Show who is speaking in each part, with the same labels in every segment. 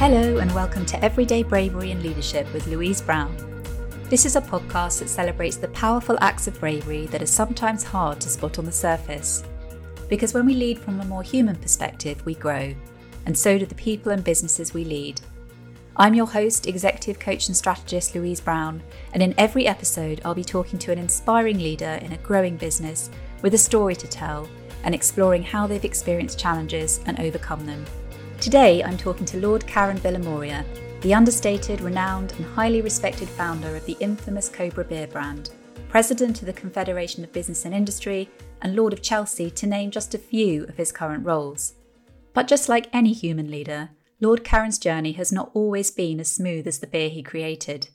Speaker 1: Hello, and welcome to Everyday Bravery and Leadership with Louise Brown. This is a podcast that celebrates the powerful acts of bravery that are sometimes hard to spot on the surface. Because when we lead from a more human perspective, we grow, and so do the people and businesses we lead. I'm your host, executive coach and strategist Louise Brown, and in every episode, I'll be talking to an inspiring leader in a growing business with a story to tell and exploring how they've experienced challenges and overcome them. Today, I'm talking to Lord Karan Bilimoria, the understated, renowned, and highly respected founder of the infamous Cobra beer brand, president of the Confederation of Business and Industry, and Lord of Chelsea, to name just a few of his current roles. But just like any human leader, Lord Karan's journey has not always been as smooth as the beer he created.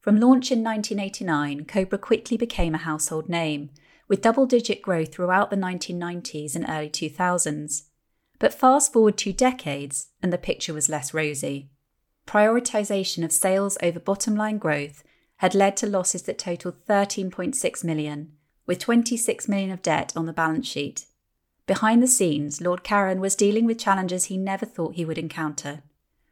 Speaker 1: From launch in 1989, Cobra quickly became a household name, with double digit growth throughout the 1990s and early 2000s. But fast forward two decades, and the picture was less rosy. Prioritization of sales over bottom line growth had led to losses that totaled 13.6 million, with 26 million of debt on the balance sheet. Behind the scenes, Lord Karan was dealing with challenges he never thought he would encounter.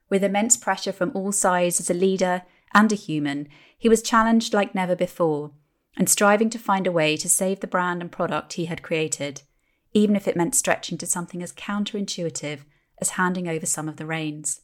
Speaker 1: With immense pressure from all sides as a leader and a human, he was challenged like never before and striving to find a way to save the brand and product he had created even if it meant stretching to something as counterintuitive as handing over some of the reins.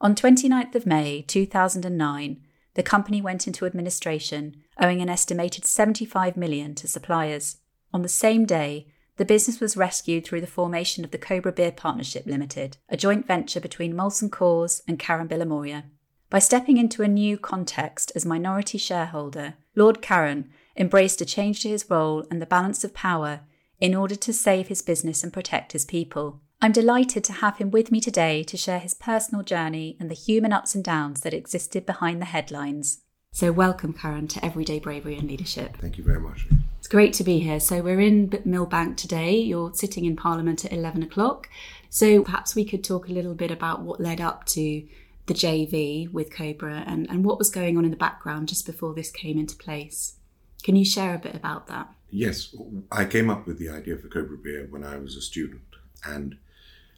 Speaker 1: On 29th of May 2009, the company went into administration, owing an estimated 75 million to suppliers. On the same day, the business was rescued through the formation of the Cobra Beer Partnership Limited, a joint venture between Molson Coors and Karan Bilimoria. By stepping into a new context as minority shareholder, Lord Karan embraced a change to his role and the balance of power in order to save his business and protect his people. I'm delighted to have him with me today to share his personal journey and the human ups and downs that existed behind the headlines. So, welcome, Karan, to Everyday Bravery and Leadership.
Speaker 2: Thank you very much.
Speaker 1: It's great to be here. So, we're in Millbank today. You're sitting in Parliament at 11 o'clock. So, perhaps we could talk a little bit about what led up to the JV with Cobra and, and what was going on in the background just before this came into place. Can you share a bit about that?
Speaker 2: Yes, I came up with the idea for Cobra Beer when I was a student and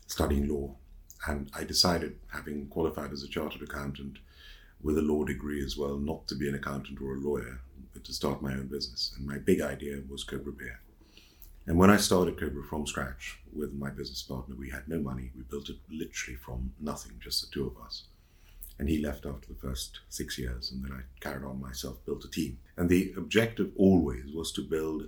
Speaker 2: studying law. And I decided, having qualified as a chartered accountant with a law degree as well, not to be an accountant or a lawyer, but to start my own business. And my big idea was Cobra Beer. And when I started Cobra from scratch with my business partner, we had no money. We built it literally from nothing, just the two of us and he left after the first six years. And then I carried on myself, built a team. And the objective always was to build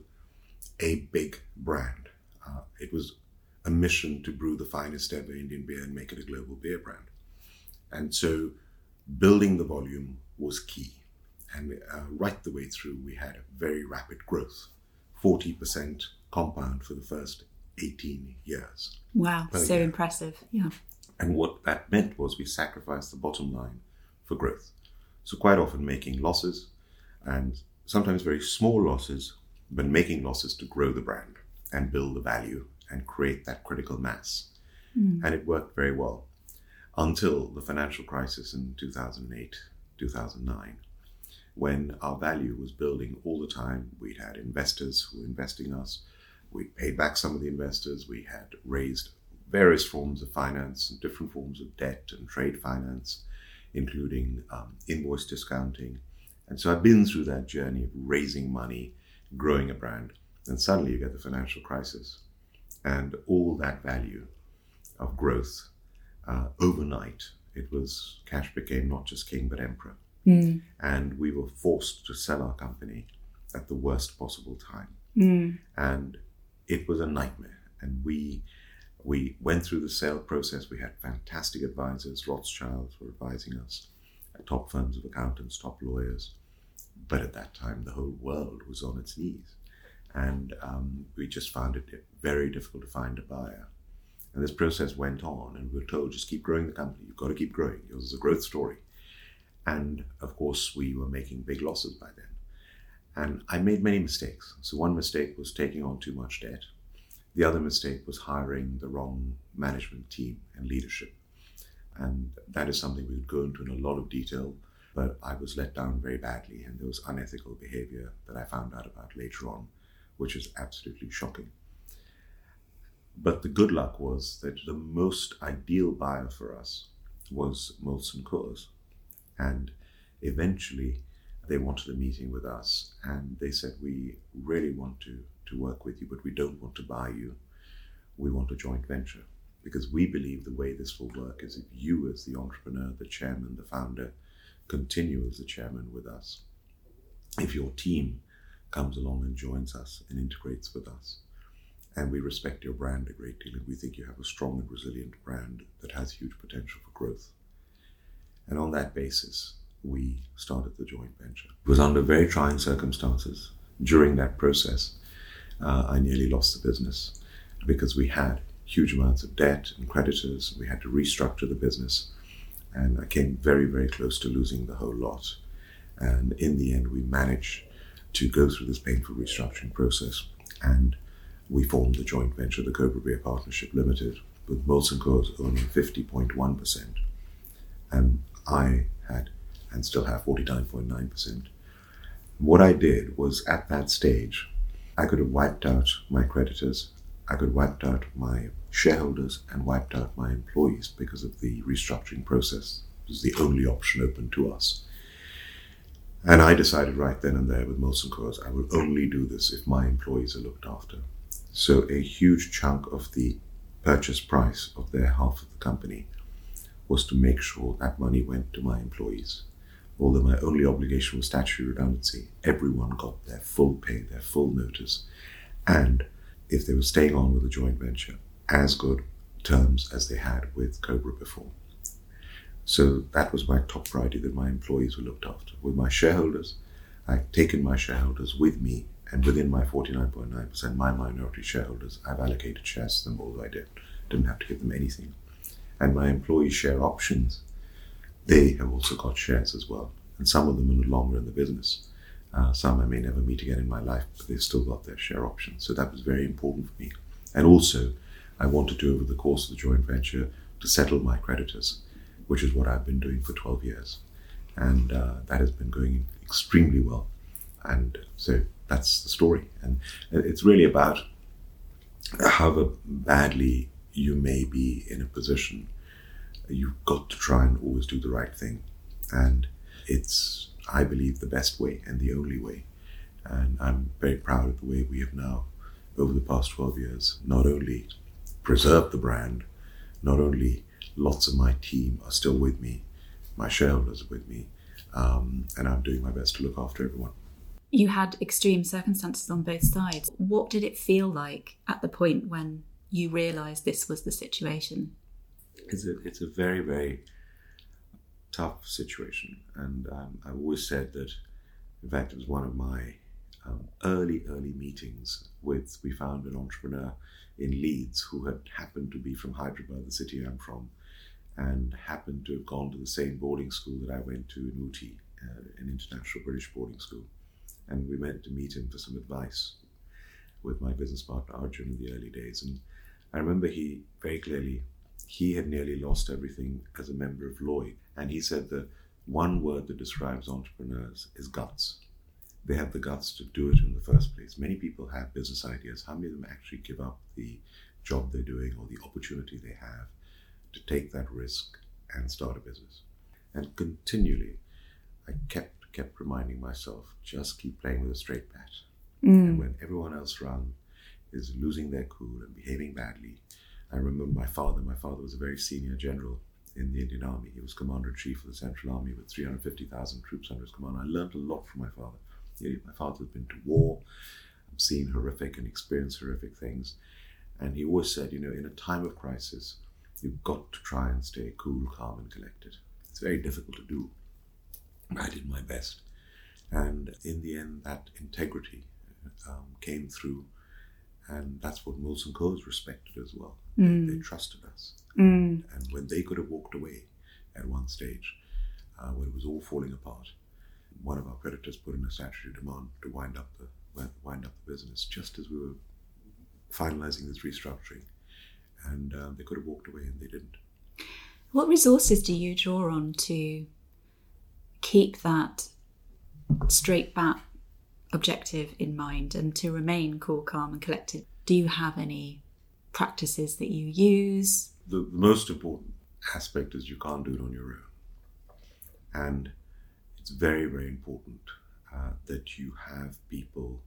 Speaker 2: a big brand. Uh, it was a mission to brew the finest ever Indian beer and make it a global beer brand. And so building the volume was key. And uh, right the way through, we had a very rapid growth 40% compound for the first 18 years.
Speaker 1: Wow, so year. impressive. Yeah.
Speaker 2: And what that meant was we sacrificed the bottom line for growth. So, quite often making losses and sometimes very small losses, but making losses to grow the brand and build the value and create that critical mass. Mm. And it worked very well until the financial crisis in 2008, 2009, when our value was building all the time. We'd had investors who were investing us. We'd paid back some of the investors. We had raised various forms of finance and different forms of debt and trade finance, including um, invoice discounting. And so I've been through that journey of raising money, growing a brand, and suddenly you get the financial crisis. And all that value of growth uh, overnight, it was cash became not just king but emperor. Mm. And we were forced to sell our company at the worst possible time. Mm. And it was a nightmare. And we we went through the sale process. We had fantastic advisors. Rothschilds were advising us, top firms of accountants, top lawyers. But at that time, the whole world was on its knees. And um, we just found it very difficult to find a buyer. And this process went on, and we were told just keep growing the company. You've got to keep growing. It was a growth story. And of course, we were making big losses by then. And I made many mistakes. So, one mistake was taking on too much debt. The other mistake was hiring the wrong management team and leadership. And that is something we could go into in a lot of detail, but I was let down very badly, and there was unethical behavior that I found out about later on, which was absolutely shocking. But the good luck was that the most ideal buyer for us was Molson Coors. And eventually they wanted a meeting with us and they said, We really want to, to work with you, but we don't want to buy you. We want a joint venture. Because we believe the way this will work is if you, as the entrepreneur, the chairman, the founder, continue as the chairman with us. If your team comes along and joins us and integrates with us, and we respect your brand a great deal, and we think you have a strong and resilient brand that has huge potential for growth. And on that basis, we started the joint venture. It was under very trying circumstances. During that process, uh, I nearly lost the business because we had huge amounts of debt and creditors. We had to restructure the business, and I came very, very close to losing the whole lot. And in the end, we managed to go through this painful restructuring process and we formed the joint venture, the Cobra Beer Partnership Limited, with Molson Coors owning 50.1%. And I had and still have 49.9%. What I did was at that stage, I could have wiped out my creditors, I could have wiped out my shareholders, and wiped out my employees because of the restructuring process. It was the only option open to us. And I decided right then and there with Molson Coors, I will only do this if my employees are looked after. So a huge chunk of the purchase price of their half of the company was to make sure that money went to my employees. Although my only obligation was statutory redundancy, everyone got their full pay, their full notice, and if they were staying on with the joint venture, as good terms as they had with Cobra before. So that was my top priority that my employees were looked after. With my shareholders, I've taken my shareholders with me and within my 49.9%, my minority shareholders, I've allocated shares to them, although I did, didn't have to give them anything. And my employee share options, they have also got shares as well. And some of them are no longer in the business. Uh, some I may never meet again in my life, but they've still got their share options. So that was very important for me. And also, I wanted to, over the course of the joint venture, to settle my creditors, which is what I've been doing for 12 years. And uh, that has been going extremely well. And so that's the story. And it's really about however badly you may be in a position, you've got to try and always do the right thing. And it's, I believe, the best way and the only way. And I'm very proud of the way we have now, over the past 12 years, not only preserved the brand, not only lots of my team are still with me, my shareholders are with me, um, and I'm doing my best to look after everyone.
Speaker 1: You had extreme circumstances on both sides. What did it feel like at the point when you realised this was the situation?
Speaker 2: It's a, it's a very, very tough situation. And um, I've always said that, in fact, it was one of my um, early, early meetings with, we found an entrepreneur in Leeds who had happened to be from Hyderabad, the city I'm from, and happened to have gone to the same boarding school that I went to in Ooty, uh, an international British boarding school and we went to meet him for some advice with my business partner Arjun in the early days. And I remember he very clearly he had nearly lost everything as a member of Lloyd, and he said that one word that describes entrepreneurs is guts. They have the guts to do it in the first place. Many people have business ideas. How many of them actually give up the job they're doing or the opportunity they have to take that risk and start a business? And continually, I kept kept reminding myself, just keep playing with a straight bat. Mm. And when everyone else around is losing their cool and behaving badly, I remember my father. My father was a very senior general in the Indian Army. He was commander in chief of the Central Army with 350,000 troops under his command. I learned a lot from my father. My father had been to war, seen horrific and experienced horrific things. And he always said, you know, in a time of crisis, you've got to try and stay cool, calm, and collected. It's very difficult to do. I did my best. And in the end, that integrity um, came through. And that's what Molson Coors respected as well. Mm. They, they, trusted us. Mm. And when they could have walked away at one stage, uh, when it was all falling apart, one of our creditors put in a statutory demand to wind up the wind up the business just as we were finalizing this restructuring. And uh, they could have walked away, and they didn't.
Speaker 1: What resources do you draw on to keep that straight bat objective in mind and to remain cool, calm, and collected, do you have any practices that you use?
Speaker 2: The, the most important aspect is you can't do it on your own. And it's very, very important uh, that you have people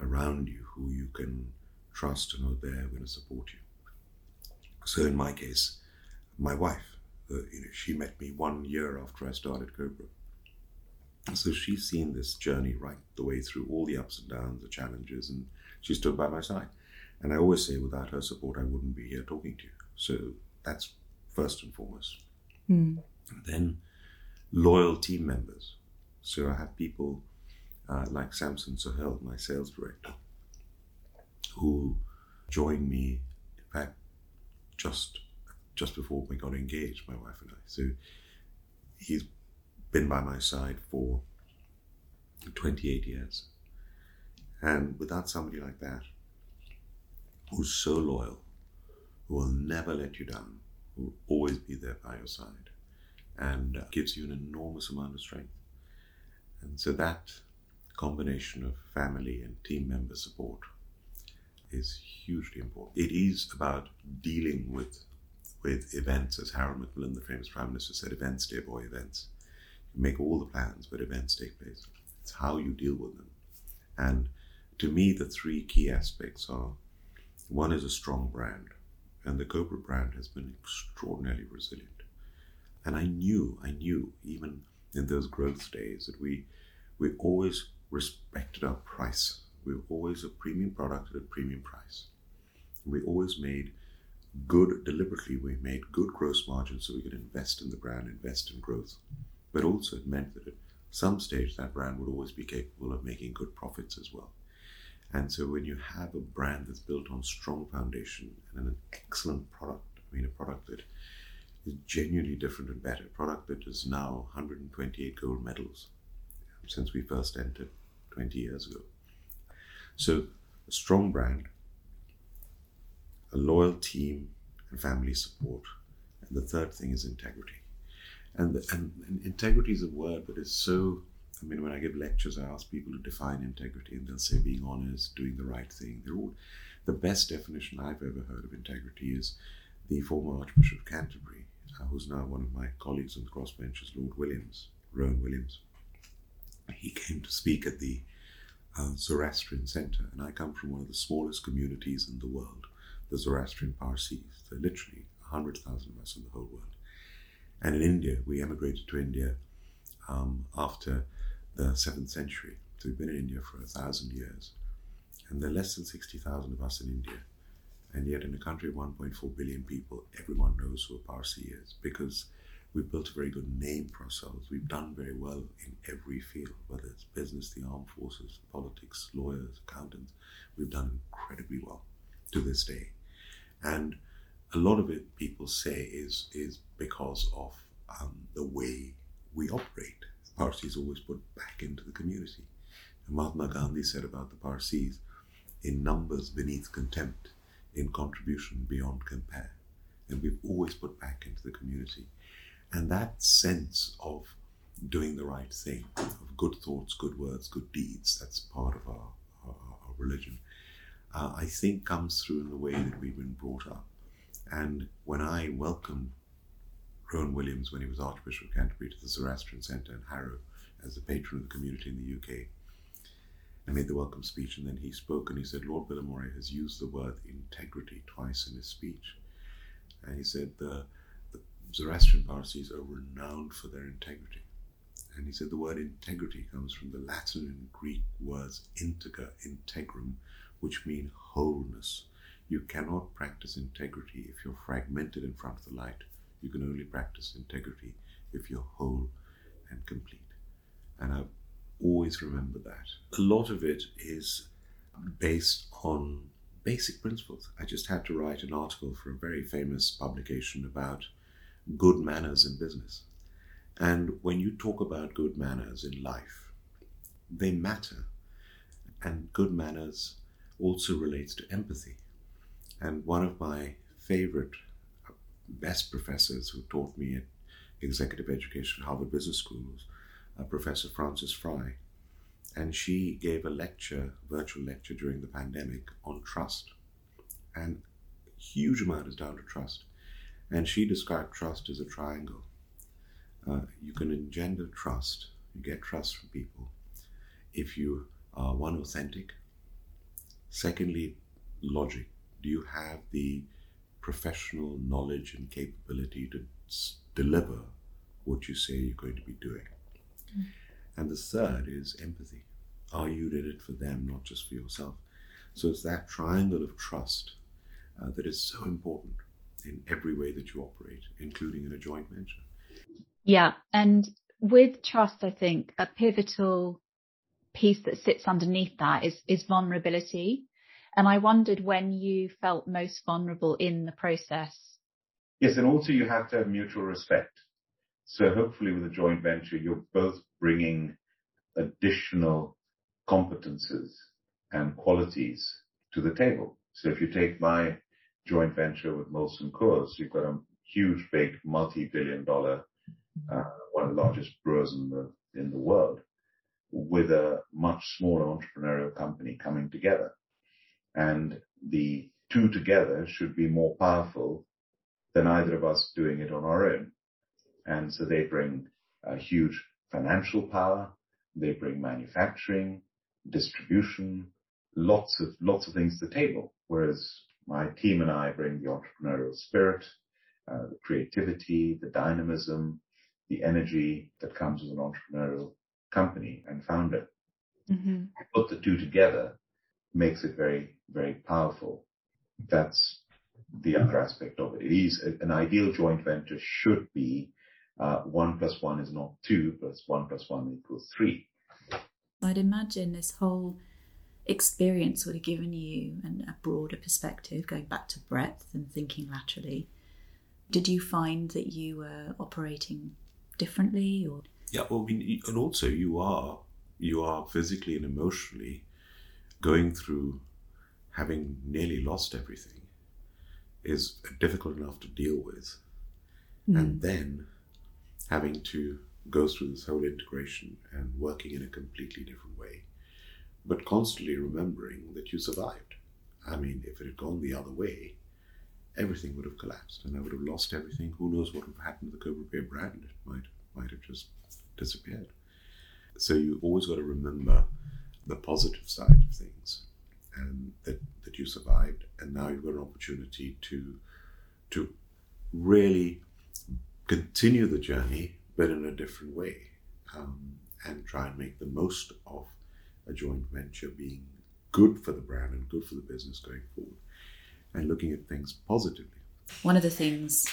Speaker 2: around you who you can trust and are there going to support you. So in my case, my wife, uh, you know, she met me one year after I started Cobra. So she's seen this journey right the way through all the ups and downs, the challenges, and she stood by my side. And I always say, without her support, I wouldn't be here talking to you. So that's first and foremost. Mm. Then loyal team members. So I have people uh, like Samson Sohail, my sales director, who joined me, in fact, just just before we got engaged, my wife and I. So he's been by my side for 28 years. And without somebody like that, who's so loyal, who will never let you down, who will always be there by your side, and uh, gives you an enormous amount of strength. And so that combination of family and team member support is hugely important. It is about dealing with with events, as Harold Macmillan, the famous Prime Minister, said, events, dear boy, events. Make all the plans, but events take place. It's how you deal with them. And to me, the three key aspects are one is a strong brand, and the Cobra brand has been extraordinarily resilient. And I knew, I knew, even in those growth days, that we we always respected our price. We were always a premium product at a premium price. We always made good, deliberately, we made good gross margins so we could invest in the brand, invest in growth. But also, it meant that at some stage that brand would always be capable of making good profits as well. And so, when you have a brand that's built on strong foundation and an excellent product, I mean, a product that is genuinely different and better, a product that is now 128 gold medals since we first entered 20 years ago. So, a strong brand, a loyal team, and family support. And the third thing is integrity. And, the, and, and integrity is a word that is so. I mean, when I give lectures, I ask people to define integrity, and they'll say being honest, doing the right thing. They're all the best definition I've ever heard of integrity is the former Archbishop of Canterbury, uh, who's now one of my colleagues on the crossbenches, Lord Williams, Rowan Williams. He came to speak at the uh, Zoroastrian Center, and I come from one of the smallest communities in the world, the Zoroastrian Parsis. There are literally 100,000 of us in the whole world. And in India, we emigrated to India um, after the 7th century. So we've been in India for a thousand years. And there are less than 60,000 of us in India. And yet, in a country of 1.4 billion people, everyone knows who a Parsi is because we've built a very good name for ourselves. We've done very well in every field, whether it's business, the armed forces, politics, lawyers, accountants. We've done incredibly well to this day. And a lot of it, people say, is, is because of um, the way we operate. Parsis always put back into the community. And Mahatma Gandhi said about the Parsis, in numbers beneath contempt, in contribution beyond compare. And we've always put back into the community. And that sense of doing the right thing, of good thoughts, good words, good deeds, that's part of our, our, our religion, uh, I think comes through in the way that we've been brought up. And when I welcomed Rowan Williams when he was Archbishop of Canterbury to the Zoroastrian Centre in Harrow as the patron of the community in the UK, I made the welcome speech and then he spoke and he said, Lord Bilimoria has used the word integrity twice in his speech. And he said, the Zoroastrian Parsis are renowned for their integrity. And he said the word integrity comes from the Latin and Greek words integer, integrum, which mean wholeness. You cannot practice integrity if you're fragmented in front of the light. You can only practice integrity if you're whole and complete. And I've always remembered that. A lot of it is based on basic principles. I just had to write an article for a very famous publication about good manners in business. And when you talk about good manners in life, they matter. And good manners also relates to empathy. And one of my favorite, uh, best professors who taught me at executive education at Harvard Business School was uh, Professor Frances Frei. And she gave a lecture, virtual lecture during the pandemic on trust. And huge amount is down to trust. And she described trust as a triangle. Uh, you can engender trust, you get trust from people if you are one, authentic. Secondly, logic. Do you have the professional knowledge and capability to s- deliver what you say you're going to be doing? Mm. And the third is empathy. Are you in it for them, not just for yourself? So it's that triangle of trust uh, that is so important in every way that you operate, including in a joint venture.
Speaker 1: Yeah. And with trust, I think a pivotal piece that sits underneath that is, is vulnerability. And I wondered when you felt most vulnerable in the process.
Speaker 3: Yes. And also you have to have mutual respect. So hopefully with a joint venture, you're both bringing additional competences and qualities to the table. So if you take my joint venture with Molson Coors, you've got a huge, big, multi-billion dollar, uh, one of the largest brewers in the, in the world with a much smaller entrepreneurial company coming together. And the two together should be more powerful than either of us doing it on our own. And so they bring a huge financial power. They bring manufacturing, distribution, lots of, lots of things to the table. Whereas my team and I bring the entrepreneurial spirit, uh, the creativity, the dynamism, the energy that comes with an entrepreneurial company and founder. Mm-hmm. Put the two together makes it very, very powerful. That's the other aspect of it. It is an ideal joint venture should be uh, one plus one is not two, plus one plus one equals three.
Speaker 1: I'd imagine this whole experience would have given you an, a broader perspective, going back to breadth and thinking laterally. Did you find that you were operating differently, or
Speaker 2: yeah, well, I mean, and also you are you are physically and emotionally going through having nearly lost everything is difficult enough to deal with, mm. and then having to go through this whole integration and working in a completely different way, but constantly remembering that you survived. I mean, if it had gone the other way, everything would have collapsed and I would have lost everything. Who knows what would have happened to the Cobra Beer brand? It might might have just disappeared. So you always got to remember the positive side of things and that, that you survived and now you've got an opportunity to to really continue the journey but in a different way um, and try and make the most of a joint venture being good for the brand and good for the business going forward and looking at things positively.
Speaker 1: One of the things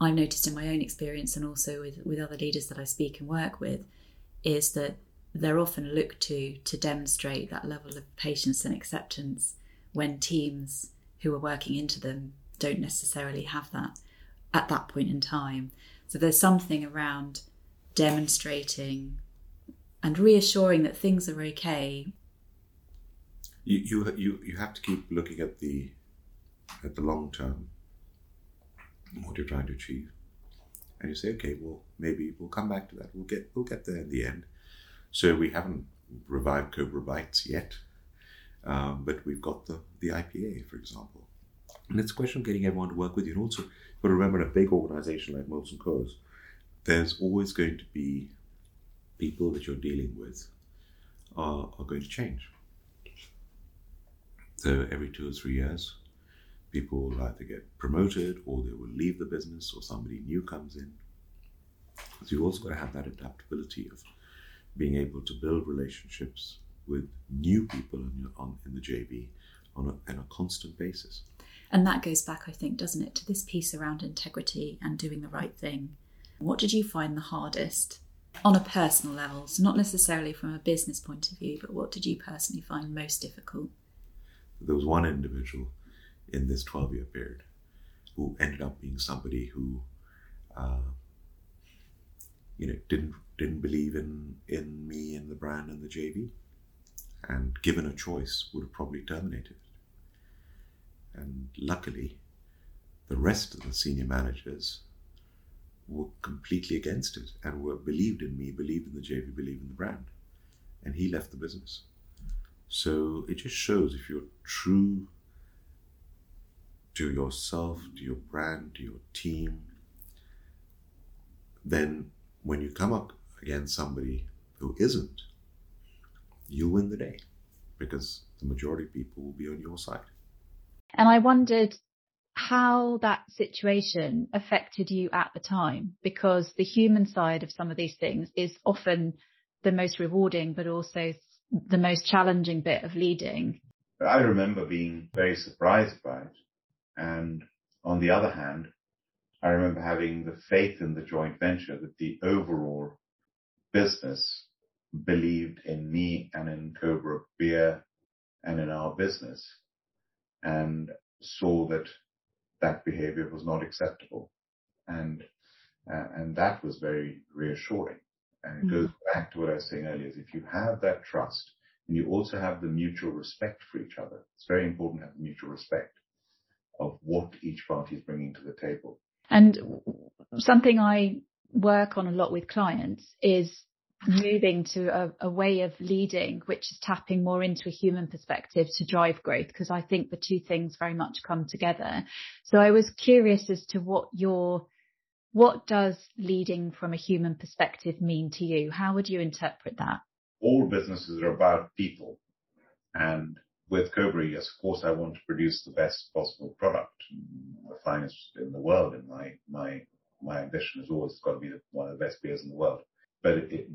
Speaker 1: I've noticed in my own experience and also with, with other leaders that I speak and work with is that they're often looked to to demonstrate that level of patience and acceptance when teams who are working into them don't necessarily have that at that point in time. So there's something around demonstrating and reassuring that things are okay.
Speaker 2: You you you, you have to keep looking at the at the long term what you're trying to achieve. And you say, okay, well, maybe we'll come back to that. We'll get we'll get there in the end. So we haven't revived Cobra Bites yet, um, but we've got the the IPA, for example. And it's a question of getting everyone to work with you. And also, but remember, in a big organization like Molson Coors, there's always going to be people that you're dealing with are, are going to change. So every two or three years, people will either get promoted or they will leave the business or somebody new comes in. So you've also got to have that adaptability of being able to build relationships with new people in, your, on, in the JV on a, on a constant basis.
Speaker 1: And that goes back, I think, doesn't it, to this piece around integrity and doing the right thing. What did you find the hardest on a personal level? So, not necessarily from a business point of view, but what did you personally find most difficult?
Speaker 2: There was one individual in this 12 year period who ended up being somebody who uh, you know didn't didn't believe in in me and the brand and the JV and given a choice would have probably terminated. And luckily the rest of the senior managers were completely against it and were believed in me believed in the JV believed in the brand. And he left the business. So it just shows if you're true to yourself, to your brand, to your team, then when you come up against somebody who isn't, you win the day because the majority of people will be on your side.
Speaker 1: And I wondered how that situation affected you at the time, because the human side of some of these things is often the most rewarding, but also the most challenging bit of leading.
Speaker 3: I remember being very surprised by it. And on the other hand, I remember having the faith in the joint venture that the overall business believed in me and in Cobra Beer and in our business and saw that that behavior was not acceptable. And, uh, and that was very reassuring. And it mm-hmm. goes back to what I was saying earlier, is if you have that trust and you also have the mutual respect for each other, it's very important to have mutual respect of what each party is bringing to the table.
Speaker 1: And something I work on a lot with clients is moving to a, a, way of leading, which is tapping more into a human perspective to drive growth, because I think the two things very much come together. So I was curious as to what your, what does leading from a human perspective mean to you? How would you interpret that?
Speaker 3: All businesses are about people. And with Cobra, yes, of course, I want to produce the best possible product, the finest in the world. in my, my, my ambition has always got to be one of the best beers in the world. But it, it,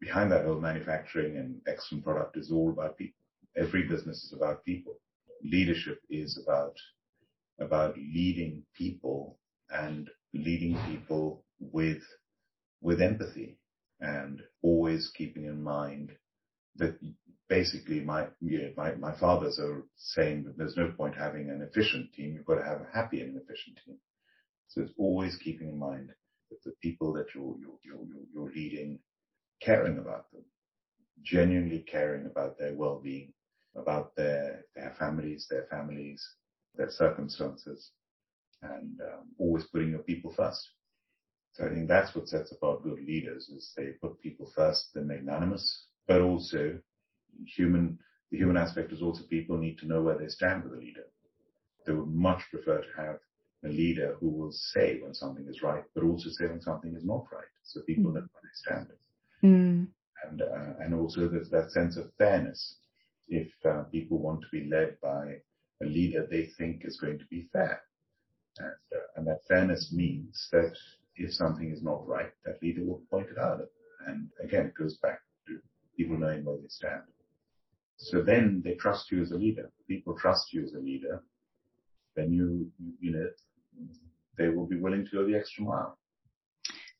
Speaker 3: behind that whole manufacturing and excellent product is all about people. Every business is about people. Leadership is about, about leading people and leading people with, with empathy and always keeping in mind that basically my, you know, my, my father's are saying that there's no point having an efficient team. You've got to have a happy and efficient team. So it's always keeping in mind that the people that you're, you're, you're, you're leading caring about them, genuinely caring about their well-being, about their, their families, their families, their circumstances, and um, always putting your people first. So I think that's what sets apart good leaders is they put people first, they're magnanimous, but also human, the human aspect is also people need to know where they stand with a leader. They would much prefer to have a leader who will say when something is right, but also say when something is not right. So people mm. know where they stand. Mm. And, uh, and also there's that sense of fairness. If uh, people want to be led by a leader they think is going to be fair. And, uh, and that fairness means that if something is not right, that leader will point it out. And again, it goes back to people knowing where they stand. So then they trust you as a leader. People trust you as a leader. Then you, you know, they will be willing to go the extra mile.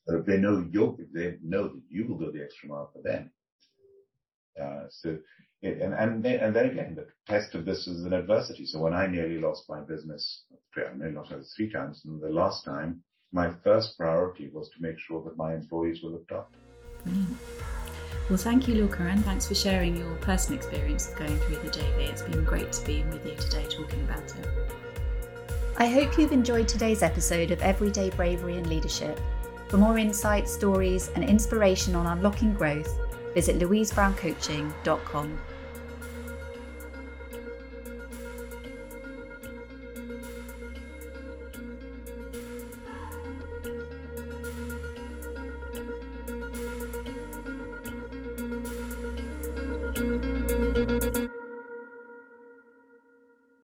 Speaker 3: But if they know you they know that you will go the extra mile for them. Uh, so, and, and then, and then again, the test of this is an adversity. So when I nearly lost my business, I nearly lost it three times, and the last time, my first priority was to make sure that my employees were looked after.
Speaker 1: Brilliant. Well, thank you, Luca, and thanks for sharing your personal experience of going through the JV. It's been great to be with you today talking about it. I hope you've enjoyed today's episode of Everyday Bravery and Leadership. For more insights, stories, and inspiration on unlocking growth, visit louisebrowncoaching.com.